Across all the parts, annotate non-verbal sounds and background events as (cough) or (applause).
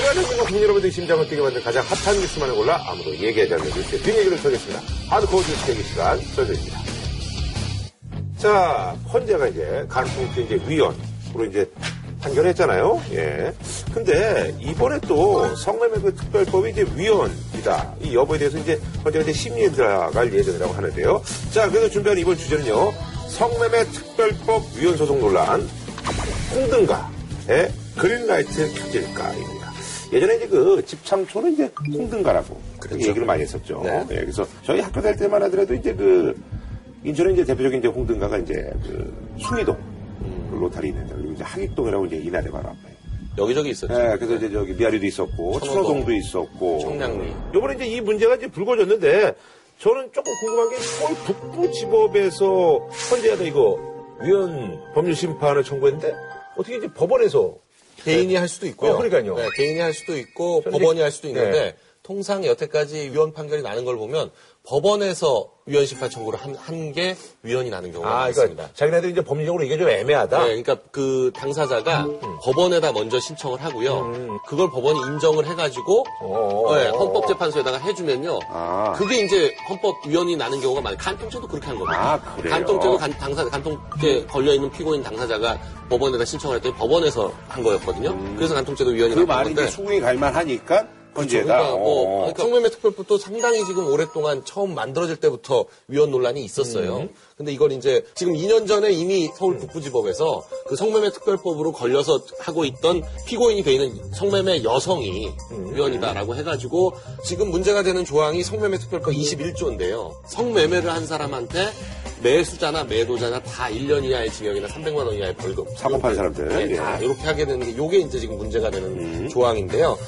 현진과 국민 여러분들의 심장을 뛰게 만든 가장 핫한 뉴스만을 골라 아무도 얘기하지 않는 뉴스의 뒷얘기를 털겠습니다. 하드코어 뉴스 대기 시간 설명입니다. 자, 헌재가 이제 간통죄 이제 위원으로 이제 판결했잖아요. 예. 근데 이번에 또 성매매 그 특별법이 이제 위헌이다. 이 여부에 대해서 이제 헌재가 이제 심리에 들어갈 예정이라고 하는데요. 자, 그래서 준비한 이번 주제는요. 성매매 특별법 위헌 소송 논란 홍등가의 그린라이트 켜질까입니다. 예전에 이제 그 집창초는 이제 홍등가라고 그렇게 얘기를 많이 했었죠. 네. 예, 그래서 저희 학교 다닐 때만 하더라도 이제 그 인천에 이제 대표적인 이제 홍등가가 이제 그 숭이동 그 로타리 있는데 그리고 이제 하객동이라고 이제 이날에 바로 앞에. 여기저기 있었죠. 예, 그래서 이제 저기 미아리도 있었고 천호동, 천호동도 있었고 청량리. 요번에 이제 이 문제가 이제 불거졌는데 저는 조금 궁금한 게 서울 북부 지법에서 헌재가 이거 위헌 법률 심판을 청구했는데 어떻게 이제 법원에서 개인이 할 수도 있고요. 어, 그러니까요. 네, 개인이 할 수도 있고 저는 법원이 할 수도 있는데 네. 통상 여태까지 위헌 판결이 나는 걸 보면 법원에서 위헌 심판 청구를 한 게 위헌이 나는 경우가 아. 그러니까 자기네들 이제 법리적으로 이게 좀 애매하다. 네, 그러니까 그 당사자가 법원에다 먼저 신청을 하고요. 그걸 법원이 인정을 해가지고 어. 네, 헌법재판소에다가 해주면요. 아. 그게 이제 헌법 위헌이 나는 경우가 많아요. 간통죄도 그렇게 한 겁니다. 아, 그래요? 간통죄도 간, 당사 간통죄 걸려 있는 피고인 당사자가 법원에다 신청을 했더니 법원에서 한 거였거든요. 그래서 간통죄도 위헌이 그 났던 말이 건데. 이제 수긍이 갈만하니까 헌재다. 그러니까 뭐 어. 그러니까 성매매 특별법도 상당히 지금 오랫동안 처음 만들어질 때부터 위헌 논란이 있었어요. 음. 근데 이걸 이제 지금 2년 전에 이미 서울 북부지법에서 그 성매매 특별법으로 걸려서 하고 있던 피고인이 돼 있는 성매매 여성이 음. 위헌이다라고 해가지고 지금 문제가 되는 조항이 성매매 특별법 21조인데요. 성매매를 한 사람한테 매수자나 매도자나 다 1년 이하의 징역이나 300만 원 이하의 벌금. 사고판 사람들. 네, 예. 음. 다 이렇게 하게 되는 게 요게 이제 지금 문제가 되는 조항인데요.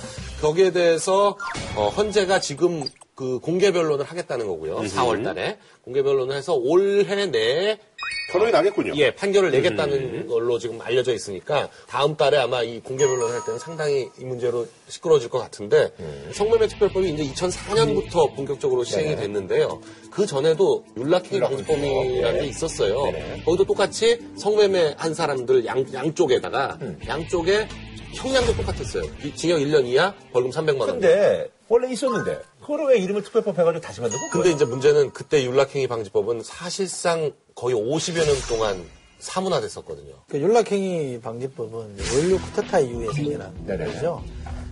거기에 대해서 어, 헌재가 지금 그 공개 변론을 하겠다는 거고요. 4월 달에 공개 변론을 해서 올해 내에 결론이 나겠군요. 예, 판결을 내겠다는 음. 걸로 지금 알려져 있으니까 다음 달에 아마 이 공개 변론을 할 때는 상당히 이 문제로 시끄러워질 것 같은데 음. 성매매 특별법이 이제 2004년부터 본격적으로 시행이 네. 됐는데요. 그 전에도 윤락행위 방지법이라는 게 있었어요. 네. 거기도 똑같이 성매매 한 사람들 양, 양쪽에다가 음. 양쪽에 형량도 똑같았어요. 이 징역 1년 이하, 벌금 300만 원. 근데 원래 있었는데 그거를 왜 이름을 특별법 해가지고 다시 만든 거? 근데 이제 문제는 그때 윤락행위 방지법은 사실상 거의 50여 년 동안 사문화됐었거든요. 그 윤락행위 방지법은 원류 쿠데타 이후에 생겨난 네네. 거죠.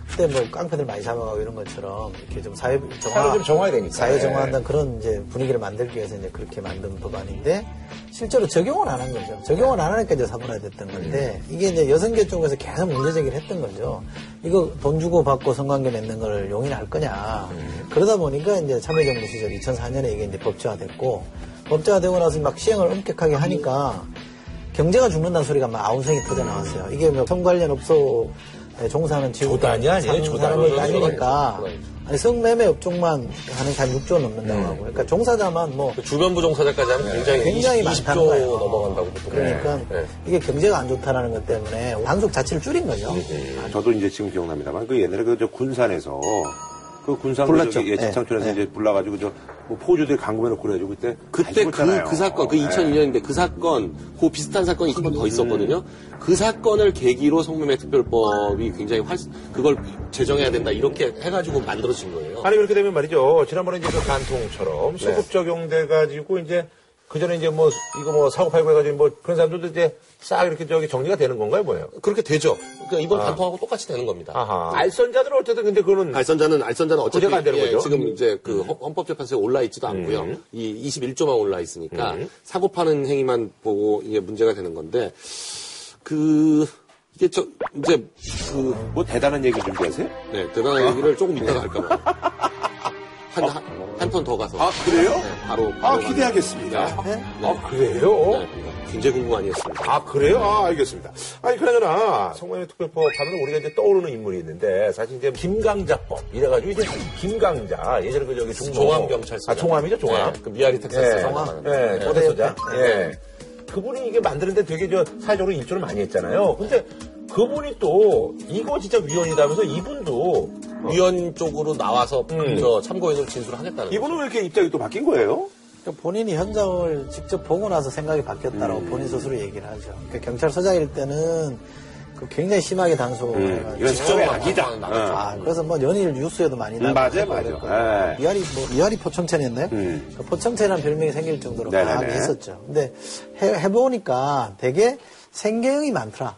그때 뭐 깡패들 많이 잡아가고 이런 것처럼 이렇게 좀 사회 정화, 좀 정화해야 되니까. 사회 정화한다는 그런 이제 분위기를 만들기 위해서 이제 그렇게 만든 법안인데 실제로 적용은 안 한 거죠. 적용은 안 하니까 이제 사문화 됐던 건데 이게 이제 여성계 쪽에서 계속 문제 제기를 했던 거죠. 이거 돈 주고 받고 성관계 맺는 걸 용인할 거냐. 그러다 보니까 이제 참여정부 시절 2004년에 이게 이제 법제화됐고 법제화되고 나서 막 시행을 엄격하게 하니까 경제가 죽는다는 소리가 막 아웅성이 터져 나왔어요. 이게 뭐 성 관련 업소에 종사하는 지금 조단이 아니에요, 사는 조단. 사람을 조단이죠, 따지니까 조단이죠. 아니 성매매 업종만 하는 게 한 6조 넘는다고 하고 그러니까 종사자만 뭐 그 주변부 종사자까지 하면 굉장히, 굉장히 20, 많다는 20조 거예요. 넘어간다고 보통. 그러니까 네. 이게 경제가 안 좋다라는 것 때문에 단속 자체를 줄인 거죠. 아, 저도 이제 지금 기억납니다만 그 옛날에 그저 군산에서 그 군산 불났죠. 예, 네. 집창촌에서 네. 이제 불나가지고 저 뭐 포주들 강금해놓고 그래가지고 그때 다 그때 그. 그 사건, 그 네. 2002년인데 그 사건, 그 비슷한 사건이 한 번 더 있었거든요. 그 사건을 계기로 성매매 특별법이 굉장히 활, 그걸 제정해야 된다, 이렇게 해가지고 만들어진 거예요. 아니 그렇게 되면 말이죠. 지난번에 이제 그 간통처럼 소급 적용돼 가지고 이제 그 전에 이제 뭐 이거 뭐 사고 팔고 해가지고 뭐 그런 사람들도 이제 싹 이렇게 저기 정리가 되는 건가요, 뭐예요? 그렇게 되죠. 그러니까 이번 간통하고 똑같이 되는 겁니다. 아하. 알선자들은 어쨌든 근데 그거는 알선자는 알선자는 어차피 안 되는 예, 거죠? 지금 이제 그 헌- 헌법재판소에 올라 있지도 않고요. 이 21조만 올라 있으니까 사고 파는 행위만 보고 이게 문제가 되는 건데 그 이게 저 이제 그 뭐 대단한 얘기 준비하세요? 네, 대단한 얘기를 조금 이따가 할까봐. 한, 한, 한 턴 더 가서. 아, 그래요? 네, 바로. 아 바로 기대하겠습니다. 네. 아 그래요? 네, 굉장히 궁금 아니었습니다. 아, 그래요? 아, 알겠습니다. 아니, 그나저나, 성매매 특별법 하면 우리가 이제 떠오르는 인물이 있는데, 사실 이제 김강자법. 이래가지고 이제 김강자, 예전에 그 저기 종로. 종암경찰서장. 아, 종암이죠, 종암. 네, 그 미아리 텍사스 예, 종암. 예, 초대소장. 네. 예. 그분이 이게 만드는데 되게 저 사회적으로 일조를 많이 했잖아요. 근데 그분이 또 이거 진짜 위헌이다 하면서 이분도 위원 쪽으로 나와서 음. 저 참고인으로 진술을 하겠다는. 이분은 왜 이렇게 입장이 또 바뀐 거예요? 그러니까 본인이 현장을 직접 보고 나서 생각이 바뀌었다라고 음. 본인 스스로 얘기를 하죠. 그러니까 경찰서장일 때는 그 굉장히 심하게 단속을 음, 해가지고 이건 사회 직접 악이다. 어. 아, 그래서 뭐 연일 뉴스에도 많이 음, 나오고 맞아요, 맞아요. 예. 이하리 뭐 이하리 포청천이었나요? 음. 그 포청천이라는 별명이 생길 정도로 네네네. 강하게 했었죠. 근데 해, 해보니까 되게 생계형이 많더라.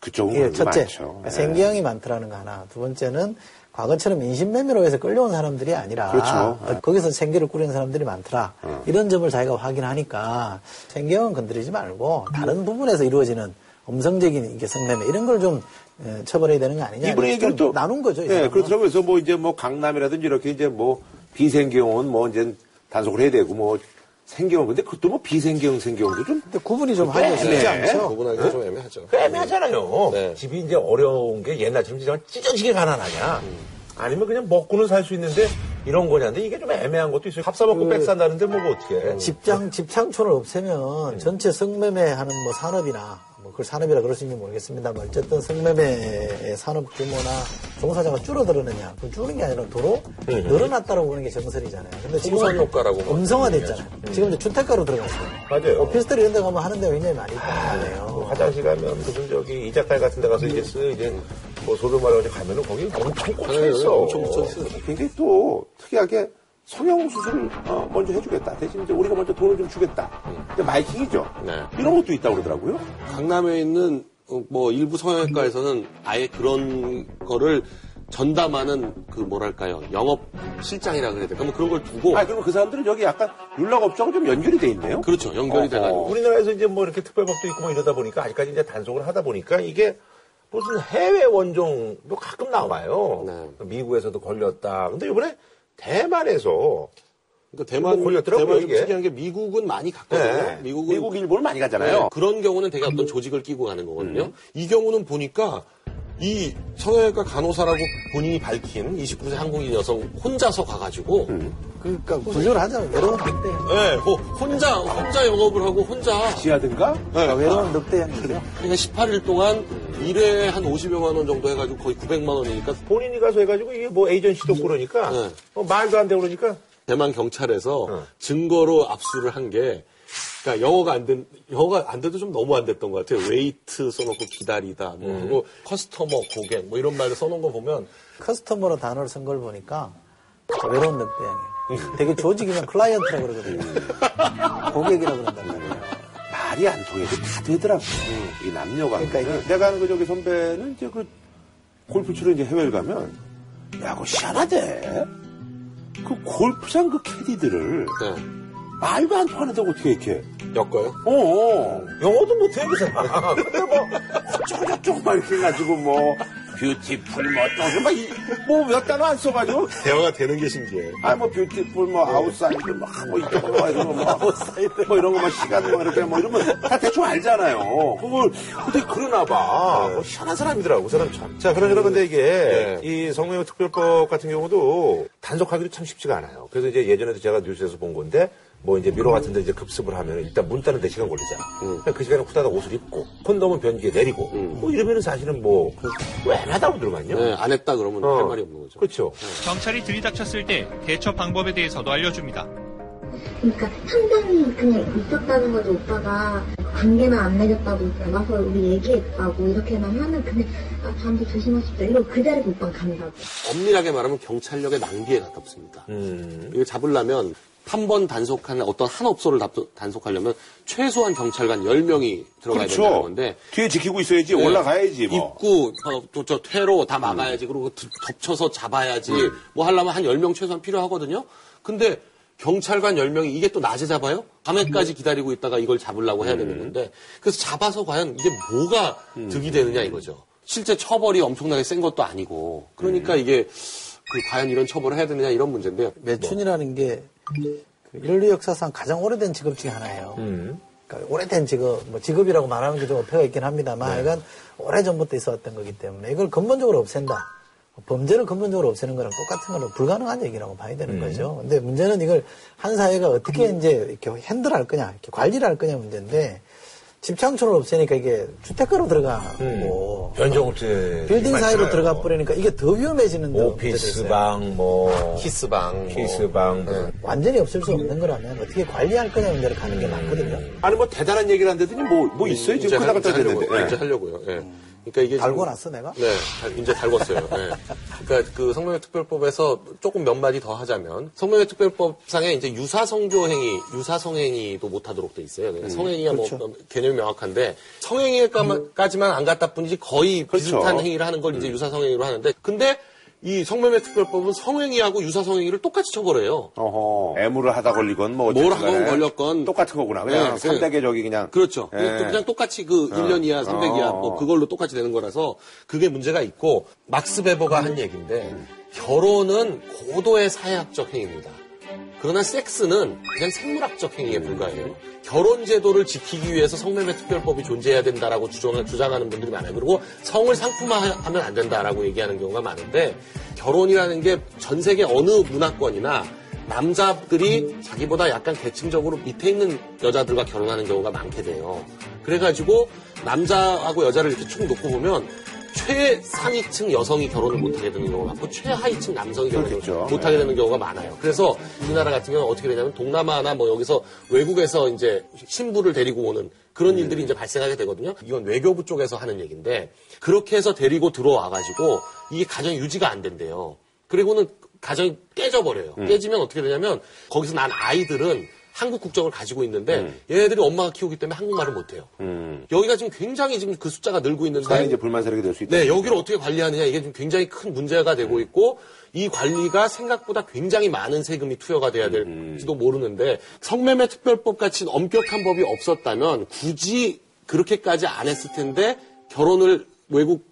그쪽은 게 첫째, 많죠. 그러니까 예. 생계형이 많더라는 거 하나. 두 번째는 과거처럼 인신매매로 해서 끌려온 사람들이 아니라 그렇죠. 어, 거기서 생계를 꾸리는 사람들이 많더라. 어. 이런 점을 자기가 확인하니까 생계형은 건드리지 말고 다른 부분에서 이루어지는 음성적인 이게 성매매 이런 걸 좀 처벌해야 되는 거 아니냐. 이분의 이렇게 얘기를 또 나눈 거죠. 이 예, 사람은. 그렇더라고요. 그래서 뭐 이제 뭐 강남이라든지 이렇게 이제 뭐 비생경은 뭐 이제 단속을 해야 되고 뭐 생경 근데 그것도 뭐 비생경 생경도 좀 근데 구분이 좀 하기가 쉽지 네. 않죠. 구분하기가 좀 애매하죠. 그 애매하잖아요. 네. 집이 이제 어려운 게 옛날처럼 찢어지게 가난하냐. 아니면 그냥 먹고는 살 수 있는데 이런 거냐는데 이게 좀 애매한 것도 있어요. 밥 사먹고 백 산다는데 뭐 어떻게 해. 집장, 집창촌을 없애면 전체 성매매 하는 뭐 산업이나 뭐 그걸 산업이라 그럴 수 있는지 모르겠습니다만 어쨌든 성매매의 산업 규모나 종사자가 줄어들었느냐. 그 줄은 게 아니라 도로 늘어났다라고 보는 게 정설이잖아요. 근데 지금 효과라고 뭐 음성화됐잖아요. 지금 이제 주택가로 들어갔어요. 맞아요. 오피스텔 이런 데 가면 하는 데가 굉장히 많이 있단 말이에요. 화장실 가면 무슨 저기 이자깔 같은 데 가서 이제 쓰 이제 뭐 소변마을 가면은 거기 엄청 꽂혀 네, 있어. 엄청 꽂혀 있어요. 굉장히 또 특이하게 성형 수술을 어, 먼저 해주겠다. 대신 이제 우리가 먼저 돈을 좀 주겠다. 이제 마이킹이죠. 네. 이런 것도 있다고 그러더라고요. 강남에 있는 어, 뭐 일부 성형외과에서는 아예 그런 거를 전담하는 그 뭐랄까요 영업 실장이라 그래야 될까 뭐 그런 걸 두고 아, 그럼 그 사람들은 여기 약간 율락업종하고 좀 연결이 돼 있네요. 그렇죠 연결이 어허. 돼가지고 우리나라에서 이제 뭐 이렇게 특별법도 있고 뭐 이러다 보니까 아직까지 이제 단속을 하다 보니까 이게 무슨 해외 원종도 가끔 나와요. 네. 미국에서도 걸렸다. 근데 이번에 대만에서 그러니까 대만 뭐 걸렸더라고요, 좀 이게. 특이한 게 미국은 많이 갔거든요 네. 미국은 미국, 일본을 많이 가잖아요. 네, 그런 경우는 되게 어떤 조직을 끼고 가는 거거든요. 음. 이 경우는 보니까 이 성형외과 간호사라고 본인이 밝힌 29세 한국인 여성 혼자서 가가지고 음. 그러니까 구조를 하자면 외로운 늑대. 네, 뭐 혼자 혼자 영업을 하고 혼자 지하든가? 그러니까 외로운 늑대형이죠. 그러니까 18일 동안 일에 한 50여만 원 정도 해가지고 거의 900만 원이니까 본인이 가서 해가지고 이게 뭐 에이전시도 없고 그러니까 네. 뭐 말도 안 되고 그러니까 대만 경찰에서 어. 증거로 압수를 한 게, 그러니까 영어가 안 된, 영어가 안 돼도 좀 너무 안 됐던 것 같아요. wait 써놓고 기다리다, 뭐, 음. 그리고 customer 고객, 뭐 이런 말을 써놓은 거 보면, customer로 단어를 쓴 걸 보니까 외로운 늑대형이에요. 되게 조직이면 client라고 그러거든요. 고객이라고 그런단 말이에요. 말이 안 통해도 다 되더라고요. 이 남녀가. 그러니까 이게- 내가 아는 그 저기 선배는 이제 그 골프 치러 이제 해외를 가면, 야, 그거 희한하대. 그 골프장 그 캐디들을 네, 말도 안 통하는데 어떻게 이렇게. 엮어요. 어, 영어도 못해 그 사람. 근데 뭐막 이렇게 해가지고 뭐, beautiful 뭐, 이- 뭐, 몇 단어 안 써가지고, 대화가 되는 게 신기해. 아, 뭐, beautiful, 뭐, outside, 막, 뭐, 이쪽, 뭐, 이런 거, 뭐, outside, 뭐, 이런 거, 뭐, 시간, 뭐, 이렇게, 뭐, 이러면 다 대충 알잖아요. 그걸, 어떻게 그러나 봐. 뭐 희한한 사람이더라고, 그 사람 참. 자, 그러니까 근데 이게, 네. 이 성매매 특별법 같은 경우도 단속하기도 참 쉽지가 않아요. 그래서 이제 예전에도 제가 뉴스에서 본 건데, 뭐 이제 미로 같은 데 이제 급습을 하면 일단 문 따는 데 시간 걸리잖아. 그러니까 그 시간에 후다닥 옷을 입고, 콘돔은 변기에 내리고, 뭐 이러면은 사실은 뭐, 왜 애매하다고 들어만요. 네, 안 했다 그러면 할 말이 없는 거죠. 그렇죠. 경찰이 들이닥쳤을 때 대처 방법에 대해서도 알려줍니다. 그러니까 상당히 그냥 있었다는 거죠 오빠가 관계는 안 맺었다고 와서 우리 얘기했다고 이렇게만 하는 근데 아 다음부터 조심하십시오 이러고 그 자리에 오빠가 간다고 엄밀하게 말하면 경찰력의 낭비에 가깝습니다. 음. 이거 잡으려면 한 번 단속하는 어떤 한 업소를 답- 단속하려면 최소한 경찰관 10명이 들어가야 된다는 그렇죠. 건데 뒤에 지키고 있어야지, 네. 올라가야지, 뭐. 입구, 어, 또, 저, 퇴로 다 막아야지. 그리고 드- 덮쳐서 잡아야지. 뭐 하려면 한 10명 최소한 필요하거든요. 근데 경찰관 10명이 이게 또 낮에 잡아요? 밤에까지 기다리고 있다가 이걸 잡으려고 해야 되는 건데. 그래서 잡아서 과연 이게 뭐가 득이 되느냐 이거죠. 실제 처벌이 엄청나게 센 것도 아니고. 그러니까 이게 그 과연 이런 처벌을 해야 되느냐 이런 문제인데요. 매춘이라는 게 그 인류 역사상 가장 오래된 직업 중에 하나예요. 그러니까 오래된 직업, 뭐 직업이라고 말하는 게 좀 어폐가 있긴 합니다만, 하여간 오래 전부터 있어왔던 거기 때문에 이걸 근본적으로 없앤다. 범죄를 근본적으로 없애는 거랑 똑같은 거는 불가능한 얘기라고 봐야 되는 거죠. 근데 문제는 이걸 한 사회가 어떻게 이제 이렇게 핸들할 거냐, 이렇게 관리를 할 거냐 문제인데, 집창촌을 없애니까 이게 주택가로 들어가고, 변종업체. 빌딩 사이로 많잖아요. 들어가 버리니까 이게 더 위험해지는. 오피스방, 뭐. 키스방. 뭐. 키스방. 뭐. 완전히 없을 수 없는 거라면 어떻게 관리할 거냐 문제로 가는 게 맞거든요. 아니, 뭐, 대단한 얘기를 한다더니 뭐, 뭐 있어요? 이제 지금 하- 끝나갔다. 됐는데. 이제 하려고요. 예. 그러니까 이게 달고 났어 내가? 네, 달- 이제 달궜어요. 네. 그러니까 그 성명의 특별법에서 조금 몇 마디 더 하자면 성명의 특별법상에 이제 유사 성교 행위, 유사 성행위도 못하도록 돼 있어요. 그러니까 성행위가 뭐 그렇죠. 개념이 명확한데 성행위까지만 안 갔다 뿐이지 거의 그렇죠. 비슷한 행위를 하는 걸 이제 유사 성행위로 하는데 근데 이 성매매 특별법은 성행위하고 유사 성행위를 똑같이 처벌해요. 어허. 애무를 하다 걸리건 뭐 뭘 하건 걸렸건 똑같은 거구나. 그냥 네, 네. 300의 저기 그냥 그렇죠. 예. 그냥 똑같이 그 1년 이하, 300 이하, 어. 뭐 그걸로 똑같이 되는 거라서 그게 문제가 있고 막스 베버가 한 얘기인데 결혼은 고도의 사회학적 행위입니다. 그러나 섹스는 그냥 생물학적 행위에 불과해요. 결혼 제도를 지키기 위해서 성매매 특별법이 존재해야 된다라고 주장, 주장하는 분들이 많아요. 그리고 성을 상품화하면 안 된다라고 얘기하는 경우가 많은데 결혼이라는 게 전 세계 어느 문화권이나 남자들이 자기보다 약간 계층적으로 밑에 있는 여자들과 결혼하는 경우가 많게 돼요. 그래가지고 남자하고 여자를 이렇게 쭉 놓고 보면 최상위층 여성이 결혼을 못하게 되는 경우가 많고 최하위층 남성이 결혼을 그렇겠죠. 못하게 되는 경우가 많아요. 그래서 우리나라 같은 경우는 어떻게 되냐면 동남아나 뭐 여기서 외국에서 이제 신부를 데리고 오는 그런 일들이 이제 발생하게 되거든요. 이건 외교부 쪽에서 하는 얘기인데 그렇게 해서 데리고 들어와가지고 이게 가정이 유지가 안 된대요. 그리고는 가정이 깨져버려요. 깨지면 어떻게 되냐면 거기서 난 아이들은 한국 국적을 가지고 있는데 얘네들이 엄마가 키우기 때문에 한국말을 못해요. 음. 여기가 지금 굉장히 지금 그 숫자가 늘고 있는데 사회 이제 불만 사례가 될수 있다. 네, 여기를 어떻게 관리하느냐 이게 지금 굉장히 큰 문제가 되고 있고 이 관리가 생각보다 굉장히 많은 세금이 투여가 돼야 될지도 모르는데 성매매 특별법 같이 엄격한 법이 없었다면 굳이 그렇게까지 안 했을 텐데 결혼을 외국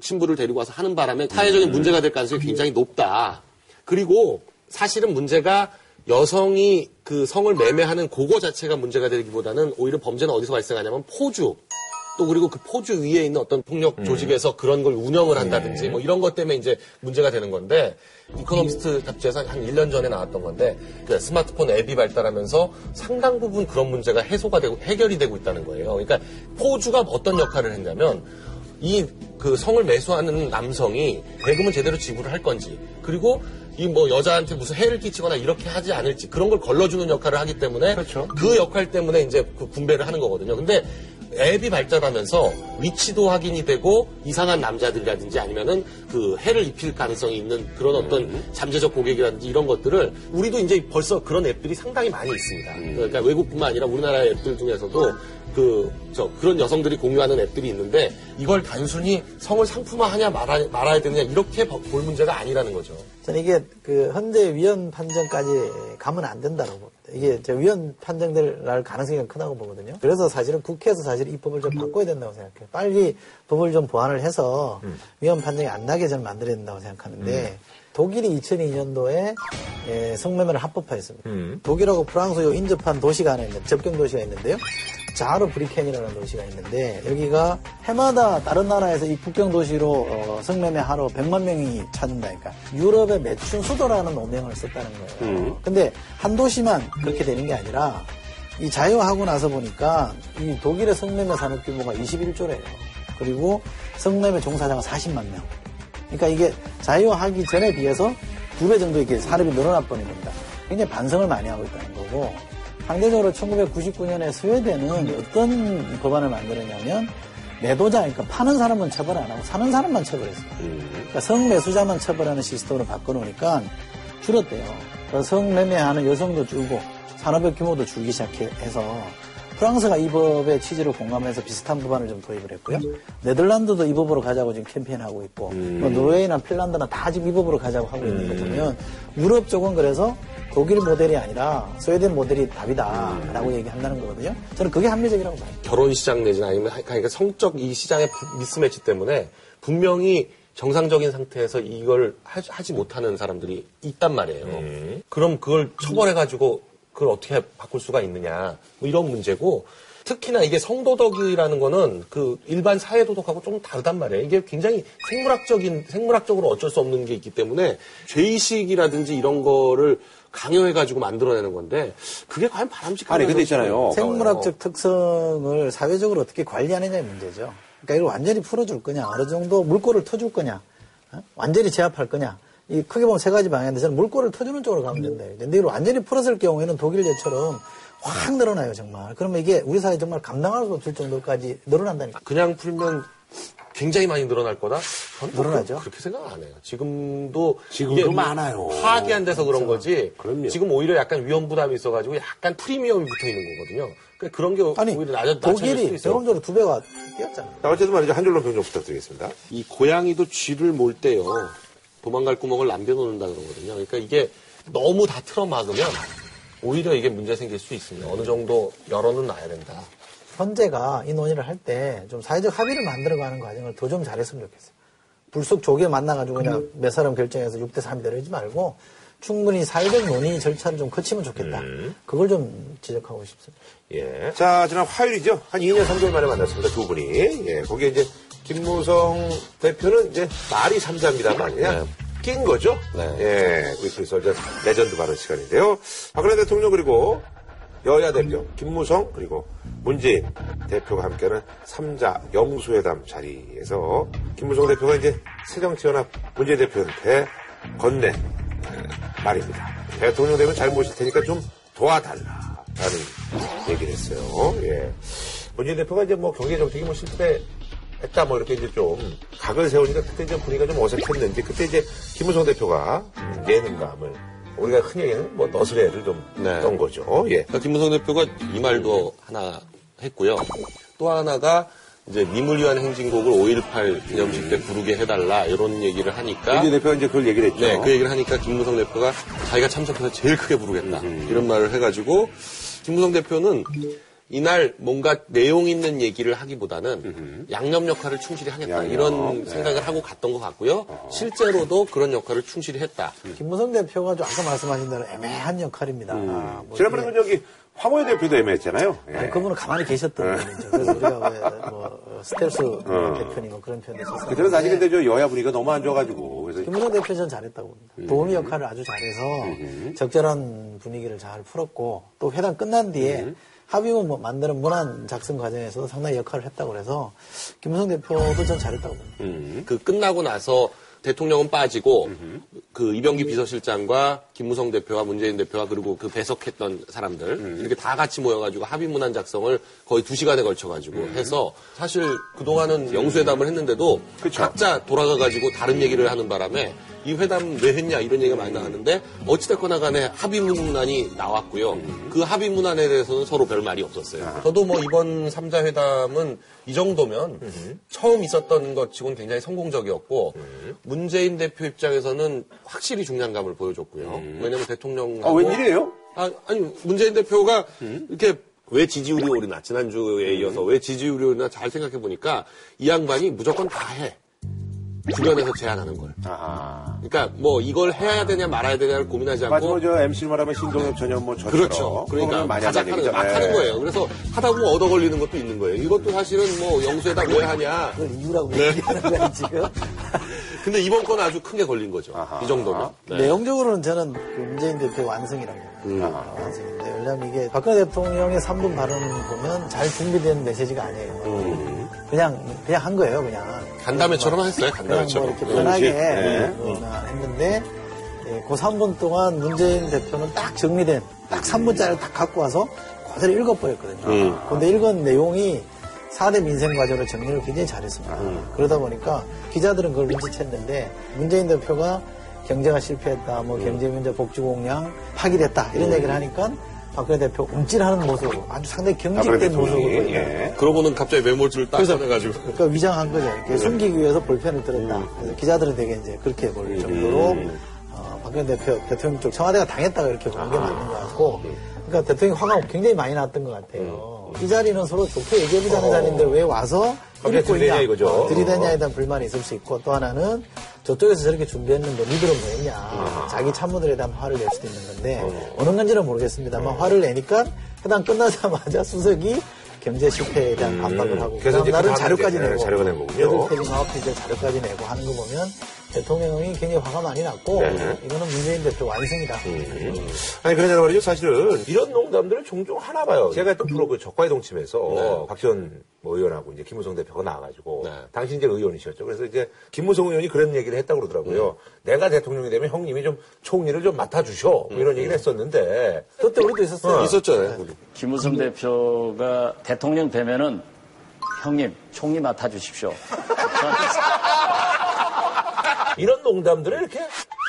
신부를 데리고 와서 하는 바람에 사회적인 문제가 될 가능성이 굉장히 높다. 그리고 사실은 문제가 여성이 그 성을 매매하는 그거 자체가 문제가 되기보다는 오히려 범죄는 어디서 발생하냐면 포주. 또 그리고 그 포주 위에 있는 어떤 폭력 조직에서 그런 걸 운영을 한다든지 뭐 이런 것 때문에 이제 문제가 되는 건데 이코노미스트 잡지에서 한 1년 전에 나왔던 건데 그 스마트폰 앱이 발달하면서 상당 부분 그런 문제가 해소가 되고 해결이 되고 있다는 거예요. 그러니까 포주가 어떤 역할을 했냐면 이 그 성을 매수하는 남성이 대금은 제대로 지불을 할 건지 그리고 이 뭐 여자한테 무슨 해를 끼치거나 이렇게 하지 않을지 그런 걸 걸러주는 역할을 하기 때문에 그 역할 때문에 이제 그 분배를 하는 거거든요. 근데 앱이 발달하면서 위치도 확인이 되고 이상한 남자들이라든지 아니면은 그 해를 입힐 가능성이 있는 그런 어떤 잠재적 고객이라든지 이런 것들을 우리도 이제 벌써 그런 앱들이 상당히 많이 있습니다. 그러니까 외국뿐만 아니라 우리나라의 앱들 중에서도 그, 저, 그런 여성들이 공유하는 앱들이 있는데 이걸 단순히 성을 상품화하냐 말아, 말아야 되느냐 이렇게 볼 문제가 아니라는 거죠. 저는 이게 그 현재 위헌 판정까지 가면 안 된다고 봅니다. 이게 저 위헌 판정될 날 가능성이 크다고 보거든요. 그래서 사실은 국회에서 사실 이 법을 좀 바꿔야 된다고 생각해요. 빨리 법을 좀 보완을 해서 위헌 판정이 안 나게 좀 만들어야 된다고 생각하는데 독일이 2002년도에 성매매를 합법화했습니다. 독일하고 프랑스 인접한 도시가 하나 있는데 접경 도시가 있는데요. 자르 브리켄이라는 도시가 있는데 여기가 해마다 다른 나라에서 이 국경 도시로 어, 성매매 하러 100만 명이 찾는다니까 유럽의 매춘 수도라는 오명을 썼다는 거예요. 근데 한 도시만 그렇게 되는 게 아니라 이 자유화하고 나서 보니까 이 독일의 성매매 산업 규모가 21조래요. 그리고 성매매 종사자가 40만 명. 그러니까 이게 자유화하기 전에 비해서 두 배 정도 이렇게 산업이 버린 겁니다. 굉장히 반성을 많이 하고 있다는 거고 상대적으로 1999년에 스웨덴은 어떤 법안을 만들었냐면 매도자, 그러니까 파는 사람은 처벌 안 하고 사는 사람만 처벌했어요. 그러니까 성매수자만 처벌하는 시스템으로 바꿔놓으니까 줄었대요. 그래서 성매매하는 여성도 줄고 산업의 규모도 줄기 시작해서 프랑스가 이 법의 취지를 공감해서 비슷한 법안을 좀 도입을 했고요. 네덜란드도 이 법으로 가자고 지금 캠페인하고 있고, 뭐 노르웨이나 핀란드나 다 지금 이 법으로 가자고 하고 있는 거 보면 유럽 쪽은 그래서 독일 모델이 아니라 스웨덴 모델이 답이다라고 얘기한다는 거거든요. 저는 그게 합리적이라고 봐요. 결혼 시장 내지는 아니면 그러니까 성적 이 시장의 미스매치 때문에 분명히 정상적인 상태에서 이걸 하- 지 못하는 사람들이 있단 말이에요. 그럼 그걸 처벌해가지고 그걸 어떻게 바꿀 수가 있느냐 뭐 이런 문제고 특히나 이게 성도덕이라는 거는 그 일반 사회 도덕하고 좀 다르단 말이에요. 이게 굉장히 생물학적인 생물학적으로 어쩔 수 없는 게 있기 때문에 죄의식이라든지 이런 거를 강요해 가지고 만들어내는 건데 그게 과연 바람직한 아니, 근데 있잖아요. 생물학적 특성을 사회적으로 어떻게 관리하느냐의 문제죠. 그러니까 이걸 완전히 풀어줄 거냐, 어느 정도 물꼬를 터줄 거냐, 어? 완전히 제압할 거냐. 이 크게 보면 세 가지 방향인데 저는 물꼬를 터주는 쪽으로 가면 된다. 근데 이걸 완전히 풀었을 경우에는 독일 예처럼 확 늘어나요, 정말. 그러면 이게 우리 사회 정말 감당할 수 없을 정도까지 늘어난다니까. 그냥 풀면 굉장히 많이 늘어날 거다? 뭐 늘어나죠. 그렇게 생각 안 해요. 지금도 지금도 많아요. 파악이 안 돼서 그런 거지. 그럼요. 지금 오히려 약간 위험 부담이 있어가지고 약간 프리미엄이 붙어 있는 거거든요. 그러니까 그런 게 아니 오히려 낮아, 독일이. 경험적으로 두 배가 뛰었잖아. 자, 어쨌든 말이죠. 한 줄로 평좀 부탁드리겠습니다. 이 고양이도 쥐를 몰 때요. 도망갈 구멍을 남겨놓는다 그러거든요. 그러니까 이게 너무 다 틀어막으면 오히려 이게 문제 생길 수 있습니다. 어느 정도 열어는 놔야 된다. 헌재가 이 논의를 할 때 좀 사회적 합의를 만들어가는 과정을 더 좀 잘했으면 좋겠어요. 불쑥 조기에 만나가지고 그냥 몇 사람 결정해서 6대 3이 되지 말고 충분히 사회적 논의 절차를 좀 거치면 좋겠다. 그걸 좀 지적하고 싶습니다. 예. 자, 지난 화요일이죠. 한 2년 3개월 만에 만났습니다. 두 분이. 예. 거기에 이제 김무성 대표는 이제 말이 삼자입니다만 그냥 낀 거죠. 네. 예. 우리 프리설전 레전드 발언 시간인데요. 박근혜 대통령 그리고 여야 대표 김무성 그리고 문재인 대표가 함께하는 3자 영수회담 자리에서 김무성 대표가 이제 새정치연합 문재인 대표한테 건네 예, 말입니다. 대통령 되면 잘 모실 테니까 좀 도와달라. 라는 얘기를 했어요. 예. 문재인 대표가 이제 뭐 경제 정책이 뭐 실패 했다 뭐 이렇게 이제 좀 각을 세우니까 그때 이제 분위기가 좀 어색했는지 그때 이제 김무성 대표가 음, 예능감을 우리가 흔히 얘기하는 뭐 너스레를 좀 네. 떤 거죠. 예. 그러니까 김무성 대표가 이 말도 하나 했고요. 또 하나가 이제 님을 위한 행진곡을 5.18 기념식 때 부르게 해달라 이런 얘기를 하니까 문재인 대표가 이제 그걸 얘기를 했죠. 네, 그 얘기를 하니까 김무성 대표가 자기가 참석해서 제일 크게 부르겠다. 이런 말을 해가지고, 김무성 대표는 이날 뭔가 내용 있는 얘기를 하기보다는 양념 역할을 충실히 하겠다. 양념, 이런 네. 생각을 하고 갔던 것 같고요. 실제로도 그런 역할을 충실히 했다. 김무성 대표가 좀 아까 말씀하신 대로 애매한 역할입니다. 아, 뭐 지난번에 이게- 그 저기 황호연 대표도 애매했잖아요. 예. 아니, 그분은 가만히 계셨던 분이죠. 그래서 우리가 왜, 뭐, 어, 스텔스 대표님 뭐 그런 표현을 썼어요. 그때는 사실 근데 저 여야 분위기가 너무 안 좋아가지고 그래서 김문호 대표 전 잘했다고 봅니다. 도우미 역할을 아주 잘해서 적절한 분위기를 잘 풀었고 또 회담 끝난 뒤에 합의문 뭐 만드는 문안 작성 과정에서도 상당히 역할을 했다고 그래서 김무성 대표도 전 잘했다고 봅니다. 그 끝나고 나서 대통령은 빠지고 그 이병기 비서실장과 김무성 대표와 문재인 대표와 그리고 그 배석했던 사람들 이렇게 다 같이 모여가지고 합의 문안 작성을 거의 두 시간에 걸쳐가지고 해서 사실 그 동안은 영수회담을 했는데도 각자 돌아가가지고 다른 얘기를 하는 바람에 이 회담 왜 했냐 이런 얘기가 많이 나왔는데 어찌됐거나 간에 합의문안이 나왔고요. 그 합의문안에 대해서는 서로 별 말이 없었어요. 저도 뭐 이번 3자 회담은 이 정도면 처음 있었던 것 치고는 굉장히 성공적이었고 문재인 대표 입장에서는 확실히 중량감을 보여줬고요. 왜냐면 대통령 아 웬일이에요? 아, 아니 문재인 대표가 이렇게 왜 지지율이 오르나 지난주에 이어서 왜 지지율이 오르나 잘 생각해 보니까 이 양반이 무조건 다 해. 주변에서 제안하는 걸. 아하. 그러니까 뭐 이걸 해야 되냐 말아야 되냐를 고민하지 않고 마지막 저 MC를 말하면 신동엽 전현 뭐 저처럼 그렇죠. 그러니까 그거는 많이 가작 한다는 하는 거, 막. 하는 거예요. 그래서 하다 보면 얻어 걸리는 것도 있는 거예요. 이것도 사실은 뭐 영수에다 왜 하냐. 그걸 이유라고 네. 얘기하는 거야 지금. (laughs) 근데 이번 건 아주 큰 게 걸린 거죠. 이 정도면. 네. 내용적으로는 저는 그 문재인 대표 완성이라고 봅니다. 아, 완성인데 왜냐하면 이게 박근혜 대통령의 3분 발언을 보면 잘 준비된 메시지가 아니에요. 그냥 그냥 한 거예요 그냥. 간담회처럼 했어요. 뭐 간담회처럼. 이렇게 편하게 네. 어, 했는데 예, 그 3분 동안 문재인 대표는 딱 정리된 딱 3분짜리를 딱 갖고 와서 그대로 읽어버렸거든요. 근데 읽은 내용이 4대 민생 과제로 정리를 굉장히 잘했습니다. 그러다 보니까 기자들은 그걸 눈치챘는데 문재인 대표가 경제가 실패했다, 뭐 경제 문제 복지 공약 파기됐다 이런 얘기를 하니까 박근혜 대표 움찔하는 모습, 아주 상당히 경직된 보여요. 예. 그러고는 갑자기 메모지를 딱 꺼내가지고. 그러니까 위장한 거죠. 이렇게 숨기기 위해서 볼펜을 들었다. 그래서 기자들은 되게 이제 그렇게 볼 정도로 어, 박근혜 대표 대통령 쪽 청와대가 당했다가 이렇게 보는 게 맞는 것 같고, 그러니까 대통령 화가 굉장히 많이 났던 것 같아요. 이 자리는 서로 좋게 얘기해보자는 자리인데 왜 와서 이렇게 들이대냐? 이거죠. 어, 들이대냐에 대한 불만이 있을 수 있고 또 하나는 저쪽에서 저렇게 준비했는데 니들은 뭐 했냐. 자기 참모들에 대한 화를 낼 수도 있는 건데 어 느 건지는 모르겠습니다만 화를 내니까 해당 끝나자마자 수석이 경제 실패에 대한 반박을 하고 그래서 이제 날은 그 자료까지 이제 내고 자료가 낸 거군요. 8페이지, 9페이지 자료까지 내고 하는 거 보면 대통령이 굉장히 화가 많이 났고 네. 이거는 문재인 대표 완성이다. 아니 그러잖아 말이죠. 사실은 이런 농담들을 종종 하나 봐요. 제가 했던 프로 그 적과의 동침에서 박지원 뭐 의원하고 이제 김무성 대표가 나와가지고 네. 당시 이제 의원이셨죠. 그래서 이제 김무성 의원이 그런 얘기를 했다고 그러더라고요. 내가 대통령이 되면 형님이 좀 총리를 좀 맡아주셔. 뭐 이런 얘기를 했었는데 그때 우리도 있었어요. 있었죠. 네. 김무성 대표가 대통령 되면은 형님 총리 맡아주십시오. (laughs) 이런 농담들을 이렇게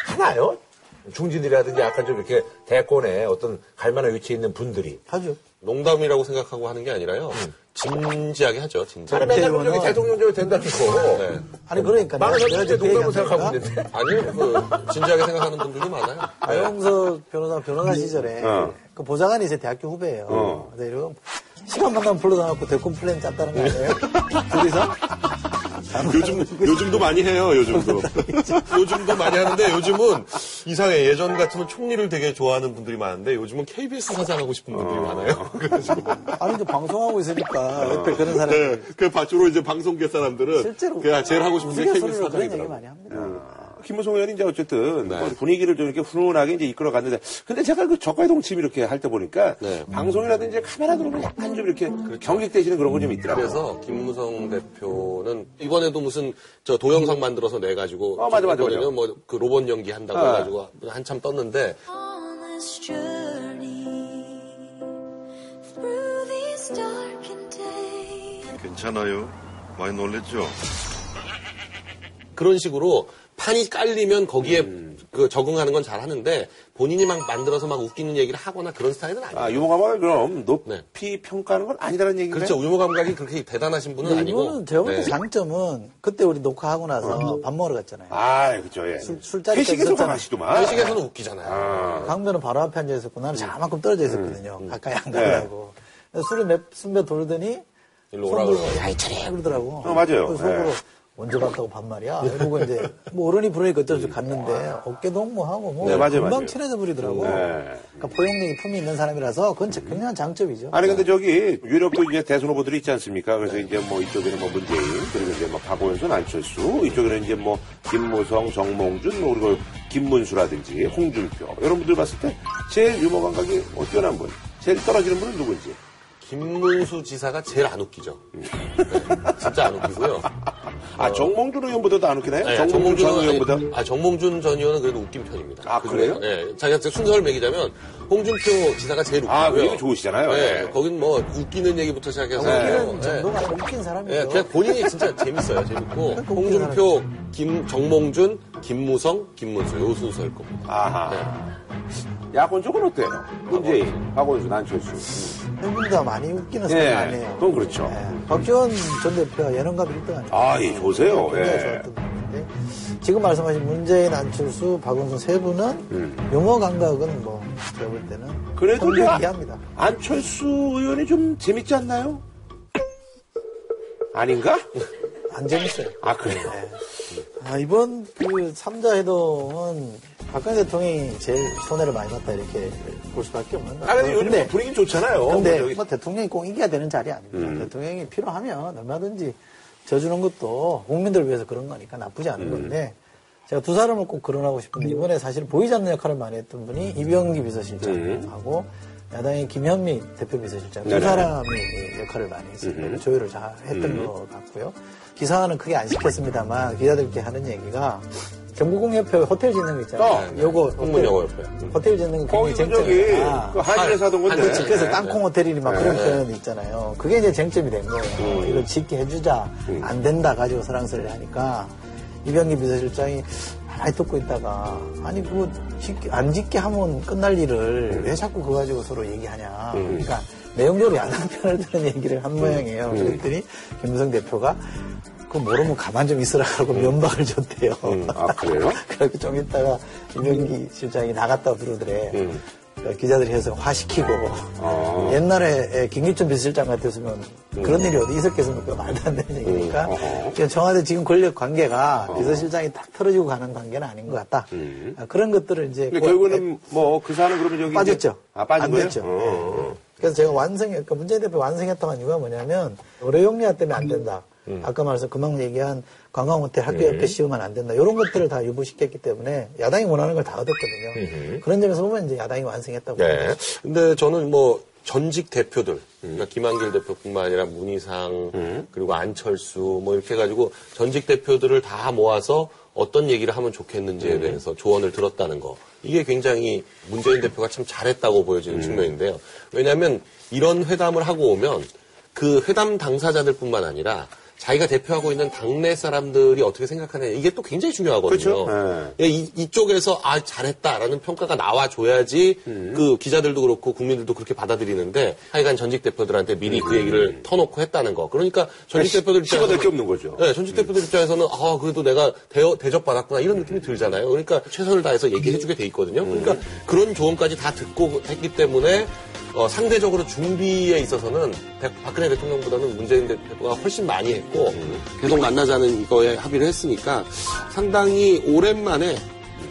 하나요? 중진들이라든지 약간 좀 이렇게 대권에 어떤 갈만한 위치에 있는 분들이. 하죠. 농담이라고 생각하고 하는 게 아니라요. 진지하게 하죠, 진지하게. 아니, 맨날 대의원은- 저기 대통령제가 된다고. 네. 아니 그러니까 많은 내가 사람들이 그 농담을 생각하고 있는데. (laughs) 아니요, 그, 진지하게 생각하는 분들도 많아요. 안영석 변호사 변호사 시절에 어. 그 보좌관이 제 대학교 후배예요. 어. 근데 이러고 시간만 나면 불러다 놓고 대권 플랜 짰다는 거 아니에요? (laughs) 둘이서? 요즘, 요즘도 많이 해요, 요즘도. 요즘도 많이 하는데 요즘은 이상해. 예전 같으면 총리를 되게 좋아하는 분들이 많은데 요즘은 KBS 사장하고 싶은 분들이 많아요. (laughs) 그래가지고. 아니 이제 방송하고 있으니까 옆에 그런 사람이 네, 그 주로 이제 방송계 사람들은 실제로 그냥 제일 하고 싶은 게 KBS 우스갯소리로 그런 얘기 사장이더라고요. 많이 합니다. 김무성 의원이 이제 어쨌든 네. 뭐 분위기를 좀 이렇게 훈훈하게 이제 이끌어 갔는데 근데 제가 그 저가의 동침 이렇게 할 때 보니까 네. 방송이라든지 카메라 들어오면 약간 좀 이렇게 경직되시는 그런 건 좀 있더라고요. 그래서 김무성 대표는 이번에도 무슨 저 동영상 만들어서 내 가지고 어, 맞아, 맞아, 맞아. 뭐그 로봇 연기 한다고 아. 해가지고 한참 떴는데. 괜찮아요. 많이 놀랬죠? 그런 식으로 판이 깔리면 거기에 그 적응하는 건 잘하는데 본인이 막 만들어서 막 웃기는 얘기를 하거나 그런 스타일은 아니에요. 아, 유머 감각을 그럼 높이 네. 평가하는 건 아니라는 얘기인가요? 그렇죠. 유머 감각이 그렇게 대단하신 분은 아니고. 이거는 제가 볼때 네. 장점은 그때 우리 녹화하고 나서 밥 먹으러 갔잖아요. 아, 그죠, 예. 술- 술자리까지 회식에서. 강하시더만. 회식에서는 웃기잖아요. 강변은 바로 앞에 앉아 있었고 나는 자만큼 떨어져 있었거든요. 가까이 안 가려고. 그래서 술이 몇 순배 돌더니 일로 손 오라고 들고 그러고. 야 이철이 그러더라고. 어, 맞아요. 그래서 속으로 네. 언제 봤다고 반말이야. 이러고 이제 뭐 어른이 부르니까 어쩔 수 갔는데 어깨 동무하고 뭐 네, 맞아요, 금방 맞아요. 친해져 버리더라고. 네. 그러니까 포용력이 품이 있는 사람이라서 그건 굉장한 장점이죠. 아니 근데 저기 유력도 이제 대선 후보들이 있지 않습니까? 그래서 이제 뭐 이쪽에는 뭐 문재인 그리고 이제 뭐 박원순 안철수 이쪽에는 이제 뭐 김무성 정몽준 뭐 그리고 김문수라든지 홍준표 이런 분들 봤을 때 제일 유머 감각이 어, 뛰어난 분 제일 떨어지는 분은 누군지 김문수 지사가 제일 안 웃기죠. 네, 진짜 안 웃기고요. 아 정몽준 의원보다도 안 웃기나요? 네, 정몽준 전 의원보다 아 정몽준 전 의원은 그래도 웃긴 편입니다. 아, 그래요? 네, 자기가 순서를 매기자면 홍준표 지사가 제일 웃기고요. 아, 그림이 좋으시잖아요. 네, 네. 거긴 뭐 웃기는 얘기부터 시작해서 웃기는 네. 정도가 웃긴 사람이죠. 예, 그냥 본인이 진짜 재밌어요. 재밌고 홍준표, 김 정몽준, 김무성, 김문수 요 순서일 겁니다. 아하 네. 야권 쪽은 어때요? 문재인, 박원순, 안철수 형님 다 많이 웃기는 예, 사람 아니에요. 그건 그렇죠. 예. 박지원 전 대표가 예능감 1등 아니에요. 아, 예, 좋으세요. 굉장히 예. 좋았던 분인데 지금 말씀하신 문재인, 안철수, 박원순 세 분은 음. 용어 감각은 뭐 제가 볼 때는 그래도 좀 성격이합니다. 안철수 의원이 좀 재밌지 않나요? 아닌가? 안 재밌어요. 아 그래요? 아, 이번 그 3자 회동은 박근혜 대통령이 제일 손해를 많이 봤다 이렇게 볼 수밖에 없는 거예요. 아 근데 요즘 분위기 좋잖아요. 근데 뭐 뭐 대통령이 꼭 이겨야 되는 자리 아닙니다. 대통령이 필요하면 얼마든지 져주는 것도 국민들을 위해서 그런 거니까 나쁘지 않은 건데 제가 두 사람을 꼭 거론하고 싶은데 이번에 사실 보이지 않는 역할을 많이 했던 분이 이병기 비서실장하고 야당의 김현미 대표 비서실장 두 네네. 사람이 역할을 많이 했습니다. 조율을 잘 했던 것 같고요. 기사화는 크게 안 시켰습니다만 기자들께 하는 얘기가 경구공 옆에 호텔 짓는 거 있잖아요. 어, 요거 홍문여고 호텔, 옆에. 호텔 짓는 거 굉장히 쟁점이다. 그 한일에서 하던 건데. 그렇지. 그래서 네, 땅콩 호텔이니 막 그런 표현 있잖아요. 그게 이제 쟁점이 된 거예요. 이걸 짓게 해주자. 안 된다 가지고 설랑설을 하니까 이병기 비서실장이 많이 듣고 있다가 아니 그거 짓게, 안 짓게 하면 끝날 일을 왜 자꾸 그거 가지고 서로 얘기하냐. 그러니까 내용적으로 야당 편을 드는 얘기를 한 모양이에요. 그랬더니 김무성 대표가 그거 모르면 가만 좀 있으라 하고 면박을 줬대요. 아 그래요? (laughs) 그렇게 좀 있다가 이명기 실장이 나갔다 들어오더래. 음. 그 기자들이 해서 화시키고 아. 옛날에 김기춘 비서실장 같았으면 그런 일이 어디 있었겠습니까? 말도 안 되는 얘기니까. 음. 그러니까 청와대 지금 권력 관계가 비서실장이 딱 털어지고 가는 관계는 아닌 것 같다. 아, 그런 것들을 이제 근데 곧- 결국에는 뭐그 사안은 그러면 저기 빠졌죠. 이제- 아 빠진 안 거예요? 됐죠. 어, 어. 그래서 제가 완성했, 그러니까 문재인 대표 완성했던 이유가 뭐냐면, 의료용리화 때문에 안 된다. 음. 아까 말해서 금방 얘기한 관광호텔 학교 옆에 씌우면 안 된다. 이런 것들을 다 유보시켰기 때문에 야당이 원하는 걸 다 얻었거든요. 그런 점에서 보면 이제 야당이 완성했다고. 네. 봅니다. 근데 저는 뭐 전직 대표들, 그러니까 김한길 대표뿐만 아니라 문희상 그리고 안철수 뭐 이렇게 해가지고 전직 대표들을 다 모아서 어떤 얘기를 하면 좋겠는지에 대해서 조언을 들었다는 거. 이게 굉장히 문재인 대표가 참 잘했다고 보여지는 측면인데요. 왜냐하면 이런 회담을 하고 오면 그 회담 당사자들뿐만 아니라 자기가 대표하고 있는 당내 사람들이 어떻게 생각하냐 이게 또 굉장히 중요하거든요. 그렇죠. 예, 이, 이쪽에서 아 잘했다라는 평가가 나와줘야지 그 기자들도 그렇고 국민들도 그렇게 받아들이는데 하여간 전직 대표들한테 미리 그 얘기를 터놓고 했다는 거. 그러니까 전직 대표들 씹어댈 게 입장에서는 없는 거죠. 네, 전직 대표들 입장에서는 아 그래도 내가 대, 대접 받았구나 이런 느낌이 들잖아요. 그러니까 최선을 다해서 얘기해주게 돼 있거든요. 그러니까 그런 조언까지 다 듣고 했기 때문에 어, 상대적으로 준비에 있어서는 대- 박근혜 대통령보다는 문재인 대표가 훨씬 많이 했고 계속 만나자는 이거에 합의를 했으니까 상당히 오랜만에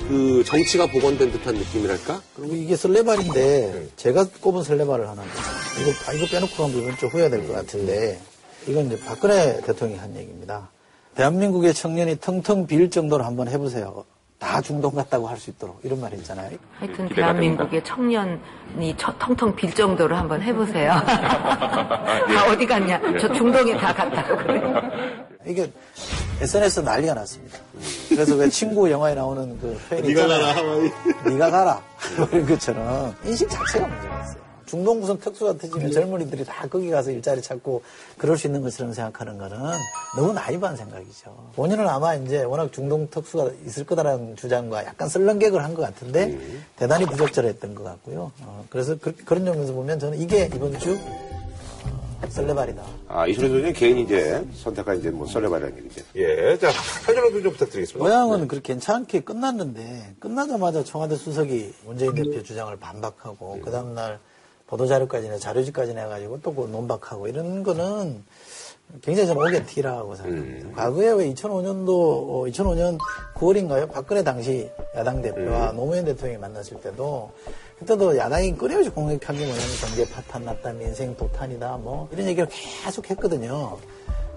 그 정치가 복원된 듯한 느낌이랄까? 그리고 이게 설레발인데 제가 꼽은 설레발을 하나 이거 아, 이거 빼놓고 가면 이건 좀 후회될 것 같은데 이건 이제 박근혜 대통령이 한 얘기입니다. 대한민국의 청년이 텅텅 빌 정도로 한번 해보세요. 다 중동 갔다고 할 수 있도록 이런 말 했잖아요. 하여튼 대한민국의 청년이 처- 텅텅 빌 정도로 한번 해보세요. 다 (laughs) 어디 갔냐? 저 중동에 다 갔다고 그래. (laughs) 이게 SNS 난리가 났습니다. 그래서 왜 친구 영화에 나오는 그 표현이 있잖아요. 네가 가라. 이런 (laughs) 것처럼 인식 자체가 문제가 있어요. 중동 무슨 특수가 터지면 젊은이들이 다 거기 가서 일자리 찾고 그럴 수 있는 것처럼 생각하는 거는 너무 나이브한 생각이죠. 본인은 아마 이제 워낙 중동 특수가 있을 거다라는 주장과 약간 설렁객을 한 것 같은데 대단히 부적절했던 것 같고요. 어, 그래서 그, 런 점에서 보면 저는 이게 이번 주 어, 설레발이다. 아, 이소리 소장님 개인이 이제 선택한 이제 뭐 썰려봐라는 얘기죠. 예. 자, 설정도 좀 부탁드리겠습니다. 모양은 그렇게 괜찮게 끝났는데 끝나자마자 청와대 수석이 문재인 대표 주장을 반박하고 그 다음날 보도자료까지나 자료지까지 내가지고 또 그 논박하고 이런 거는 굉장히 저는 오게 티라고 생각합니다. 과거에 왜 2005년도 2005년 9월인가요? 박근혜 당시 야당 대표와 노무현 대통령이 만났을 때도 그때도 야당이 끊임없이 공격한 게 뭐냐면 경제 파탄 났다, 민생 도탄이다, 뭐 이런 얘기를 계속 했거든요.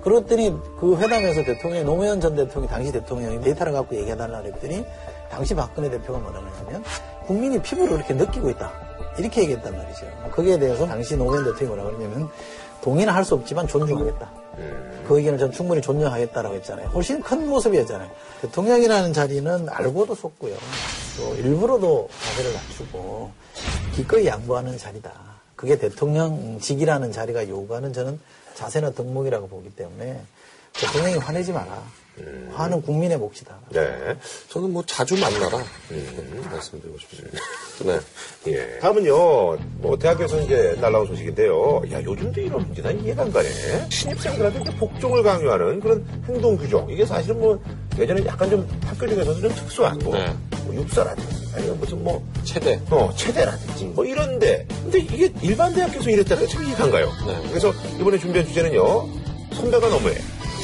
그랬더니 그 회담에서 대통령이 노무현 전 대통령이 당시 대통령이 데이터를 갖고 얘기해달라 그랬더니 당시 박근혜 대표가 뭐라 그러냐면 국민이 피부로 이렇게 느끼고 있다. 이렇게 얘기했단 말이죠. 거기에 대해서 당시 노무현 대통령이 뭐라 그러냐면 동의는 할 수 없지만 존중하겠다. 그 의견을 전 충분히 존중하겠다라고 했잖아요. 훨씬 큰 모습이었잖아요. 대통령이라는 자리는 알고도 속고요. 또 일부러도 자세를 낮추고 기꺼이 양보하는 자리다. 그게 대통령직이라는 자리가 요구하는 저는 자세나 덕목이라고 보기 때문에 대통령이 화내지 마라. 화는 국민의 몫이다. 네. 저는 뭐 자주 만나라 음, 말씀드리고 싶습니다. 네. 예. 다음은요, 뭐, 대학교에서 이제 날라온 소식인데요. 야, 요즘도 이런 문제 난 이해가 안 가네. 신입생들한테 이제 복종을 강요하는 그런 행동 규정. 이게 사실은 뭐, 예전에 약간 좀 학교 중에서도 좀 특수하고, 네. 뭐, 육사라든지, 아니면 무슨 뭐, 최대. 어, 체대라든지, 뭐 이런데. 근데 이게 일반 대학교에서 이랬다는 게 참 이해가 안 가요. 네. 그래서 이번에 준비한 주제는요, 선배가 너무해.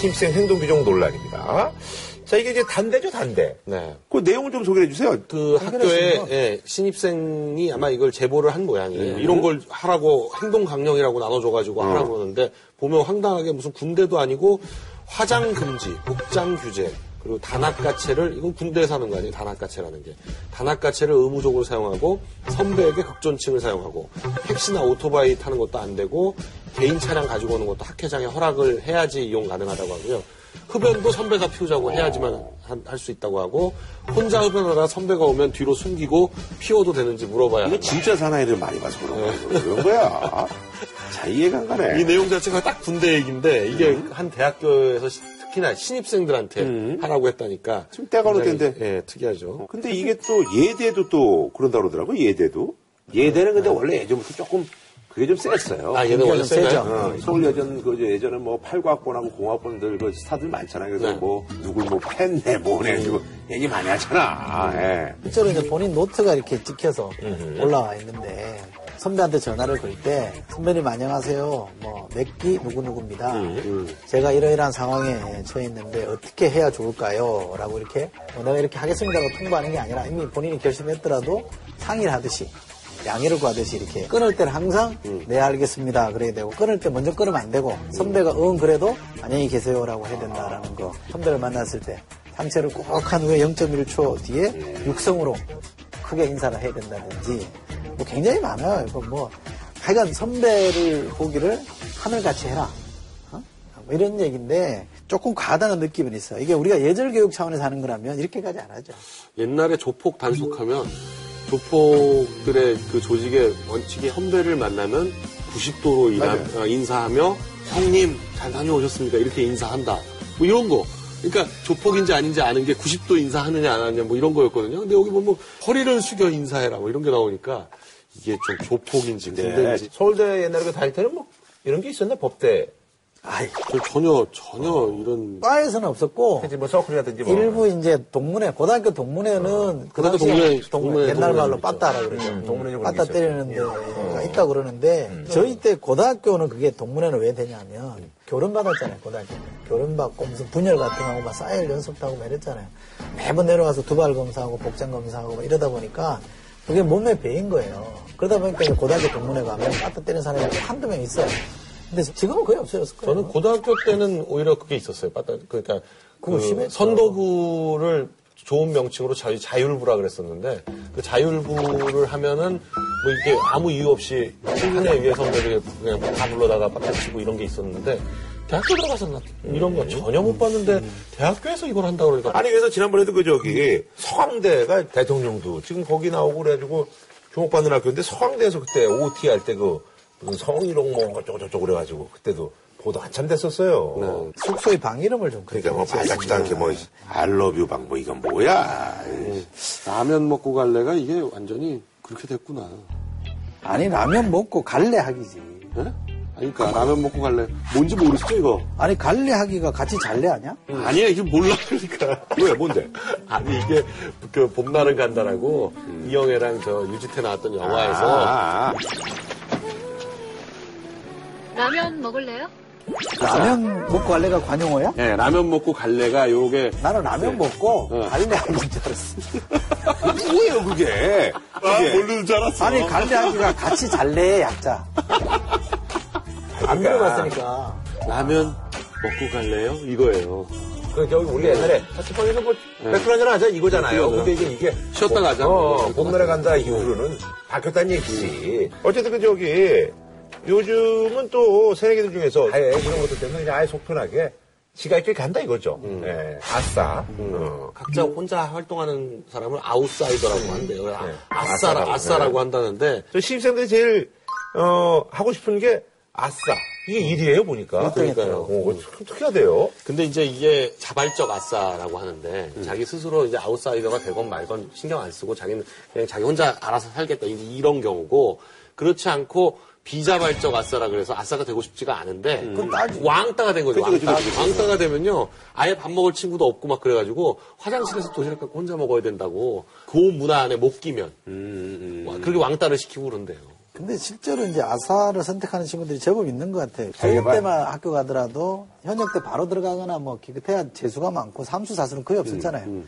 신입생 행동 규정 논란입니다. 자, 이게 이제 단대죠, 단대. 네. 그 내용을 좀 소개해 주세요. 그 학교에. 예, 신입생이 아마 이걸 제보를 한 모양이에요. 이런 걸 하라고 행동 강령이라고 나눠줘가지고 하라고 그러는데 보면 황당하게 무슨 군대도 아니고 화장 금지, 복장 규제, 그리고 단합가채를 이건 군대에서 하는 거 아니에요? 단합가채라는 게 단합가채를 의무적으로 사용하고 선배에게 극존칭을 사용하고 택시나 오토바이 타는 것도 안 되고 개인 차량 가지고 오는 것도 학회장에 허락을 해야지 이용 가능하다고 하고요. 흡연도 선배가 피우자고 해야지만 할 수 있다고 하고 혼자 흡연하다가 선배가 오면 뒤로 숨기고 피워도 되는지 물어봐야 한다. 진짜 사나이를 많이 봐서 그런 거야. 그런 거야. 자, 이해가 안 가네. 이 내용 자체가 딱 군대 얘기인데 이게 한 대학교에서 시- 특히나 신입생들한테 하라고 했다니까 지금 때가 어느 때인데. 예, 특이하죠. 근데 이게 또 예대도 또 그런다 그러더라고요. 예대도. 예대는 근데 원래 예전부터 조금 그게 좀 셌어요. 아, 얘는 원래 세죠. 어, 서울 예전 그 예전에 뭐 팔과학번하고 공학번들 그 스타들 많잖아요. 그래서 네. 뭐 누굴 뭐 팬네 뭐네 그 얘기 많이 하잖아. 예. 실제로 이제 본인 노트가 이렇게 찍혀서 올라와 있는데 선배한테 전화를 걸 때 선배님 안녕하세요. 뭐 맥기 누구누구입니다. 제가 이러이러한 상황에 처해 있는데 어떻게 해야 좋을까요? 라고 이렇게 뭐 내가 이렇게 하겠습니다고 통보하는 게 아니라 이미 본인이 결심했더라도 상의를 하듯이 양해를 구하듯이 이렇게 끊을 때는 항상 네 알겠습니다 그래야 되고 끊을 때 먼저 끊으면 안 되고 선배가 응 그래도 안녕히 계세요라고 해야 된다라는 거 선배를 만났을 때 상체를 꼭 한 후에 0.1초 뒤에 육성으로 크게 인사를 해야 된다든지 뭐 굉장히 많아요 이거 뭐 하여간 선배를 보기를 하늘같이 해라 어? 뭐 이런 얘기인데 조금 과하다는 느낌은 있어요 이게 우리가 예절 교육 차원에서 하는 거라면 이렇게까지 안 하죠 옛날에 조폭 단속하면 조폭들의 그 조직의 원칙이 선배를 만나면 90도로 맞아요. 인사하며 형님 잘 다녀오셨습니까? 이렇게 인사한다. 뭐 이런 거. 그러니까 조폭인지 아닌지 아는 게 90도 인사하느냐 안 하느냐 뭐 이런 거였거든요. 근데 여기 보면 허리를 숙여 인사해라 뭐 이런 게 나오니까 이게 좀 조폭인지 네. 군대인지 서울대 옛날에 그 다닐 때는 뭐 이런 게 있었나 법대. 아이, 저 전혀 전혀 이런 과에서는 없었고 이제 뭐 서클이라든지 뭐. 일부 이제 동문회 고등학교 동문회는 그 고등학교 당시에 동문회, 동- 동문회, 옛날 말로 동문회 빠따라 그러죠. 음, 동문회 그런 빠따 게 때리는 데가 있다 그러는데 저희 때 고등학교는 그게 동문회는 왜 되냐면 교련 받았잖아요 고등학교. 때 교련 받고 무슨 분열 같은 거 하고 막 사일 연습도 하고 막 이랬잖아요. 매번 내려가서 두발 검사하고 복장 검사하고 막 이러다 보니까 그게 몸에 배인 거예요. 그러다 보니까 이제 고등학교 동문회 가면 빠따 때리는 사람이 꼭 한두 명 있어요 근데 지금은 거의 없어졌을 거예요 저는 고등학교 때는 오히려 그게 있었어요. 빠따 그러니까 그. 선도부를 좋은 명칭으로 자유, 자율부라 그랬었는데 그 자율부를 하면은 뭐 이게 아무 이유 없이 한해 위에 선배들 그냥 다 불러다가 빠따 치고 이런 게 있었는데 대학교 들어가서 나 이런 거 전혀 못 봤는데 대학교에서 이걸 한다 그러니까 아니 그래서 지난번에도 그 저기 서강대가 대통령도 지금 거기 나오고 그래가지고 주목받는 학교인데 서강대에서 그때 OT 할 때 그 무슨 성희롱 뭐 어쩌고 저쩌고 그래가지고 그때도 보도 한참 됐었어요. 숙소의 방 이름을 좀 그러니까 뭐 발작지도 않게 뭐 알러뷰 방뭐 이건 뭐야. 라면 먹고 갈래가 이게 완전히 그렇게 됐구나. 아니 라면 먹고 갈래 하기지. 예? 아니, 그러니까 라면 먹고 갈래. 뭔지 모르시죠 이거? 아니 갈래 하기가 같이 잘래 아니야? 아니야 이게 몰라 그러니까. 왜 뭔데? 아니 이게 그 봄날은 간다라고 이영애랑 저 유지태 나왔던 영화에서 아, 라면 먹을래요? 라면 먹고 갈래가 관용어야? 예, 라면 먹고 갈래가 요게 나는 라면 먹고 어. 갈래 하기인 줄 알았어. 뭐예요 그게? 그게. 모르는 줄 알았어. 아니 갈래 하기가 같이 잘래 약자. 안 들어봤으니까. 라면 먹고 갈래요? 이거예요. 그 저기 우리 옛날에 학교방에서 뭐 맥주 한잔 하자 이거잖아요. 근데 이제 이게 쉬었다 가자. 어, 봄날에 간다 이후로는 바뀌었다는 얘기지. 어쨌든 그 저기 요즘은 또 새내기들 중에서 아예 그런 것들 때문에 그냥 아예 속 편하게 지가 있게 간다 이거죠. 예, 아싸. 어. 각자 혼자 활동하는 사람을 아웃사이더라고 한대요. 아, 네. 아 싸라, 아싸라고. 아싸라고 네. 한다는데 저 신입생들이 제일 어, 하고 싶은 게 아싸. 이게 일이에요 보니까. 그러니까요. 어, 그거 참 특이하대요. 근데 이제 이게 자발적 아싸라고 하는데 자기 스스로 이제 아웃사이더가 되건 말건 신경 안 쓰고 자기는 그냥 자기 혼자 알아서 살겠다 이런 경우고 그렇지 않고 비자발적 아싸라 그래서 아싸가 되고 싶지가 않은데 왕따가 된 거죠. 왕따. 왕따가 되면요 아예 밥 먹을 친구도 없고 막 그래가지고 화장실에서 도시락 갖고 혼자 먹어야 된다고 그 문화 안에 못 끼면 와, 그렇게 왕따를 시키고 그런대요. 근데 실제로 이제 아사를 선택하는 친구들이 제법 있는 것 같아요. 교육 때만 학교 가더라도 현역 때 바로 들어가거나 뭐 기껏해야 재수가 많고 삼수 사수는 거의 없었잖아요.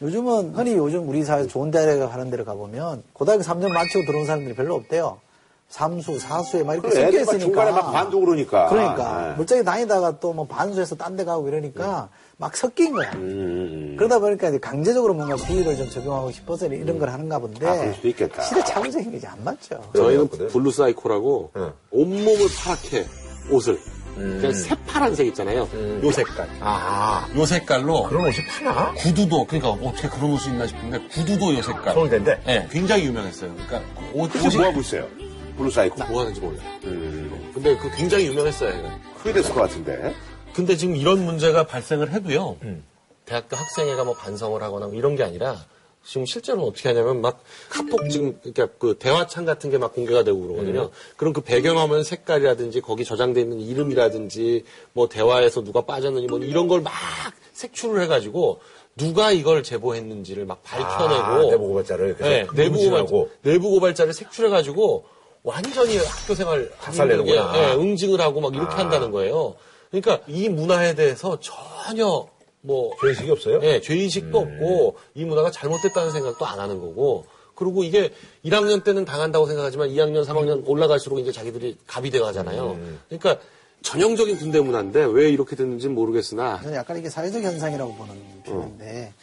요즘은 흔히 요즘 우리 사회에서 좋은 대학에 가는 데를 가보면 고등학교 3년 마치고 들어온 사람들이 별로 없대요. 삼수, 사수에 막 이렇게 섞여 있으니까. 중간에 막 반도 그러니까. 그러니까. 네. 물장에 다니다가 또 뭐 반수해서 딴 데 가고 이러니까 막 섞인 거야. 음, 그러다 보니까 이제 강제적으로 뭔가 비위를 좀 적용하고 싶어서 이런 걸 하는가 본데. 아, 그럴 수도 있겠다. 시대 착오적인 게안 맞죠. 저희는 그래요? blue 사이코라고 응. 온몸을 파랗게 옷을 그냥 새파란색 있잖아요. 요 색깔. 아, 요 색깔로 그런 옷이 파나? 구두도 그러니까 어떻게 그런 옷이 있나 싶은데 구두도 요 색깔. 서울대인데? 네, 굉장히 유명했어요. 그러니까 옷, 옷이 뭐 하고 있어요? blue 사이코. 뭐 하는지 몰라요. 음, 근데 그 굉장히 유명했어요. 얘가. 크게 됐을 것 같은데. 근데 지금 이런 문제가 발생을 해도요. 음. 대학교 학생회가 뭐 반성을 하거나 뭐 이런 게 아니라 지금 실제로는 어떻게 하냐면 막 카톡 지금 그러니까 그 대화창 같은 게 막 공개가 되고 그러거든요. 음. 그럼 그 배경화면 색깔이라든지 거기 저장돼 있는 이름이라든지 뭐 대화에서 누가 빠졌느니 뭐 이런 걸 막 색출을 해가지고 누가 이걸 제보했는지를 막 밝혀내고 아, 내부 고발자를 네, 내부 고발 응징하고. 내부 고발자를 색출해가지고 완전히 학교 생활 박살내는구나. 예, 예, 응징을 하고 막 이렇게 한다는 거예요. 그러니까 이 문화에 대해서 전혀 뭐 죄의식이 없어요? 예, 죄의식도 없고 이 문화가 잘못됐다는 생각도 안 하는 거고 그리고 이게 1학년 때는 당한다고 생각하지만 2학년, 3학년 올라갈수록 이제 자기들이 갑이 돼 가잖아요. 그러니까 전형적인 군대 문화인데 왜 이렇게 됐는지는 모르겠으나 저는 약간 이게 사회적 현상이라고 보는 편인데 어,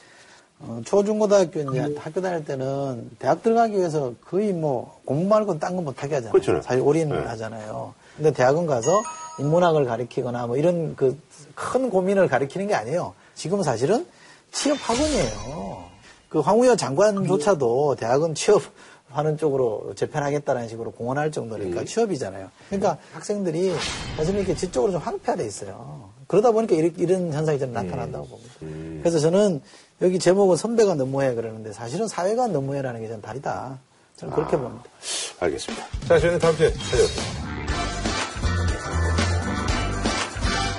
초중고등학교 이제 학교 다닐 때는 대학 들어가기 위해서 거의 뭐 공부 말고는 딴거 못하게 하잖아요. 그렇죠. 사실 올인하잖아요. 근데 대학은 가서 인문학을 가리키거나 뭐 이런 그 큰 고민을 가리키는 게 아니에요. 지금 사실은 취업 학원이에요. 그 황우여 장관조차도 대학은 취업 하는 쪽으로 재편하겠다는 식으로 공언할 정도니까 취업이잖아요. 그러니까 학생들이 사실 이렇게 지적으로 좀 황폐화돼 있어요. 그러다 보니까 이런, 이런 현상이 좀 나타난다고 봅니다. 그래서 저는 여기 제목은 선배가 너무해 그러는데 사실은 사회가 너무해라는 게 저는 다르다. 저는 그렇게 봅니다. 알겠습니다. 자, 저희는 다음 주에 찾아뵙겠습니다.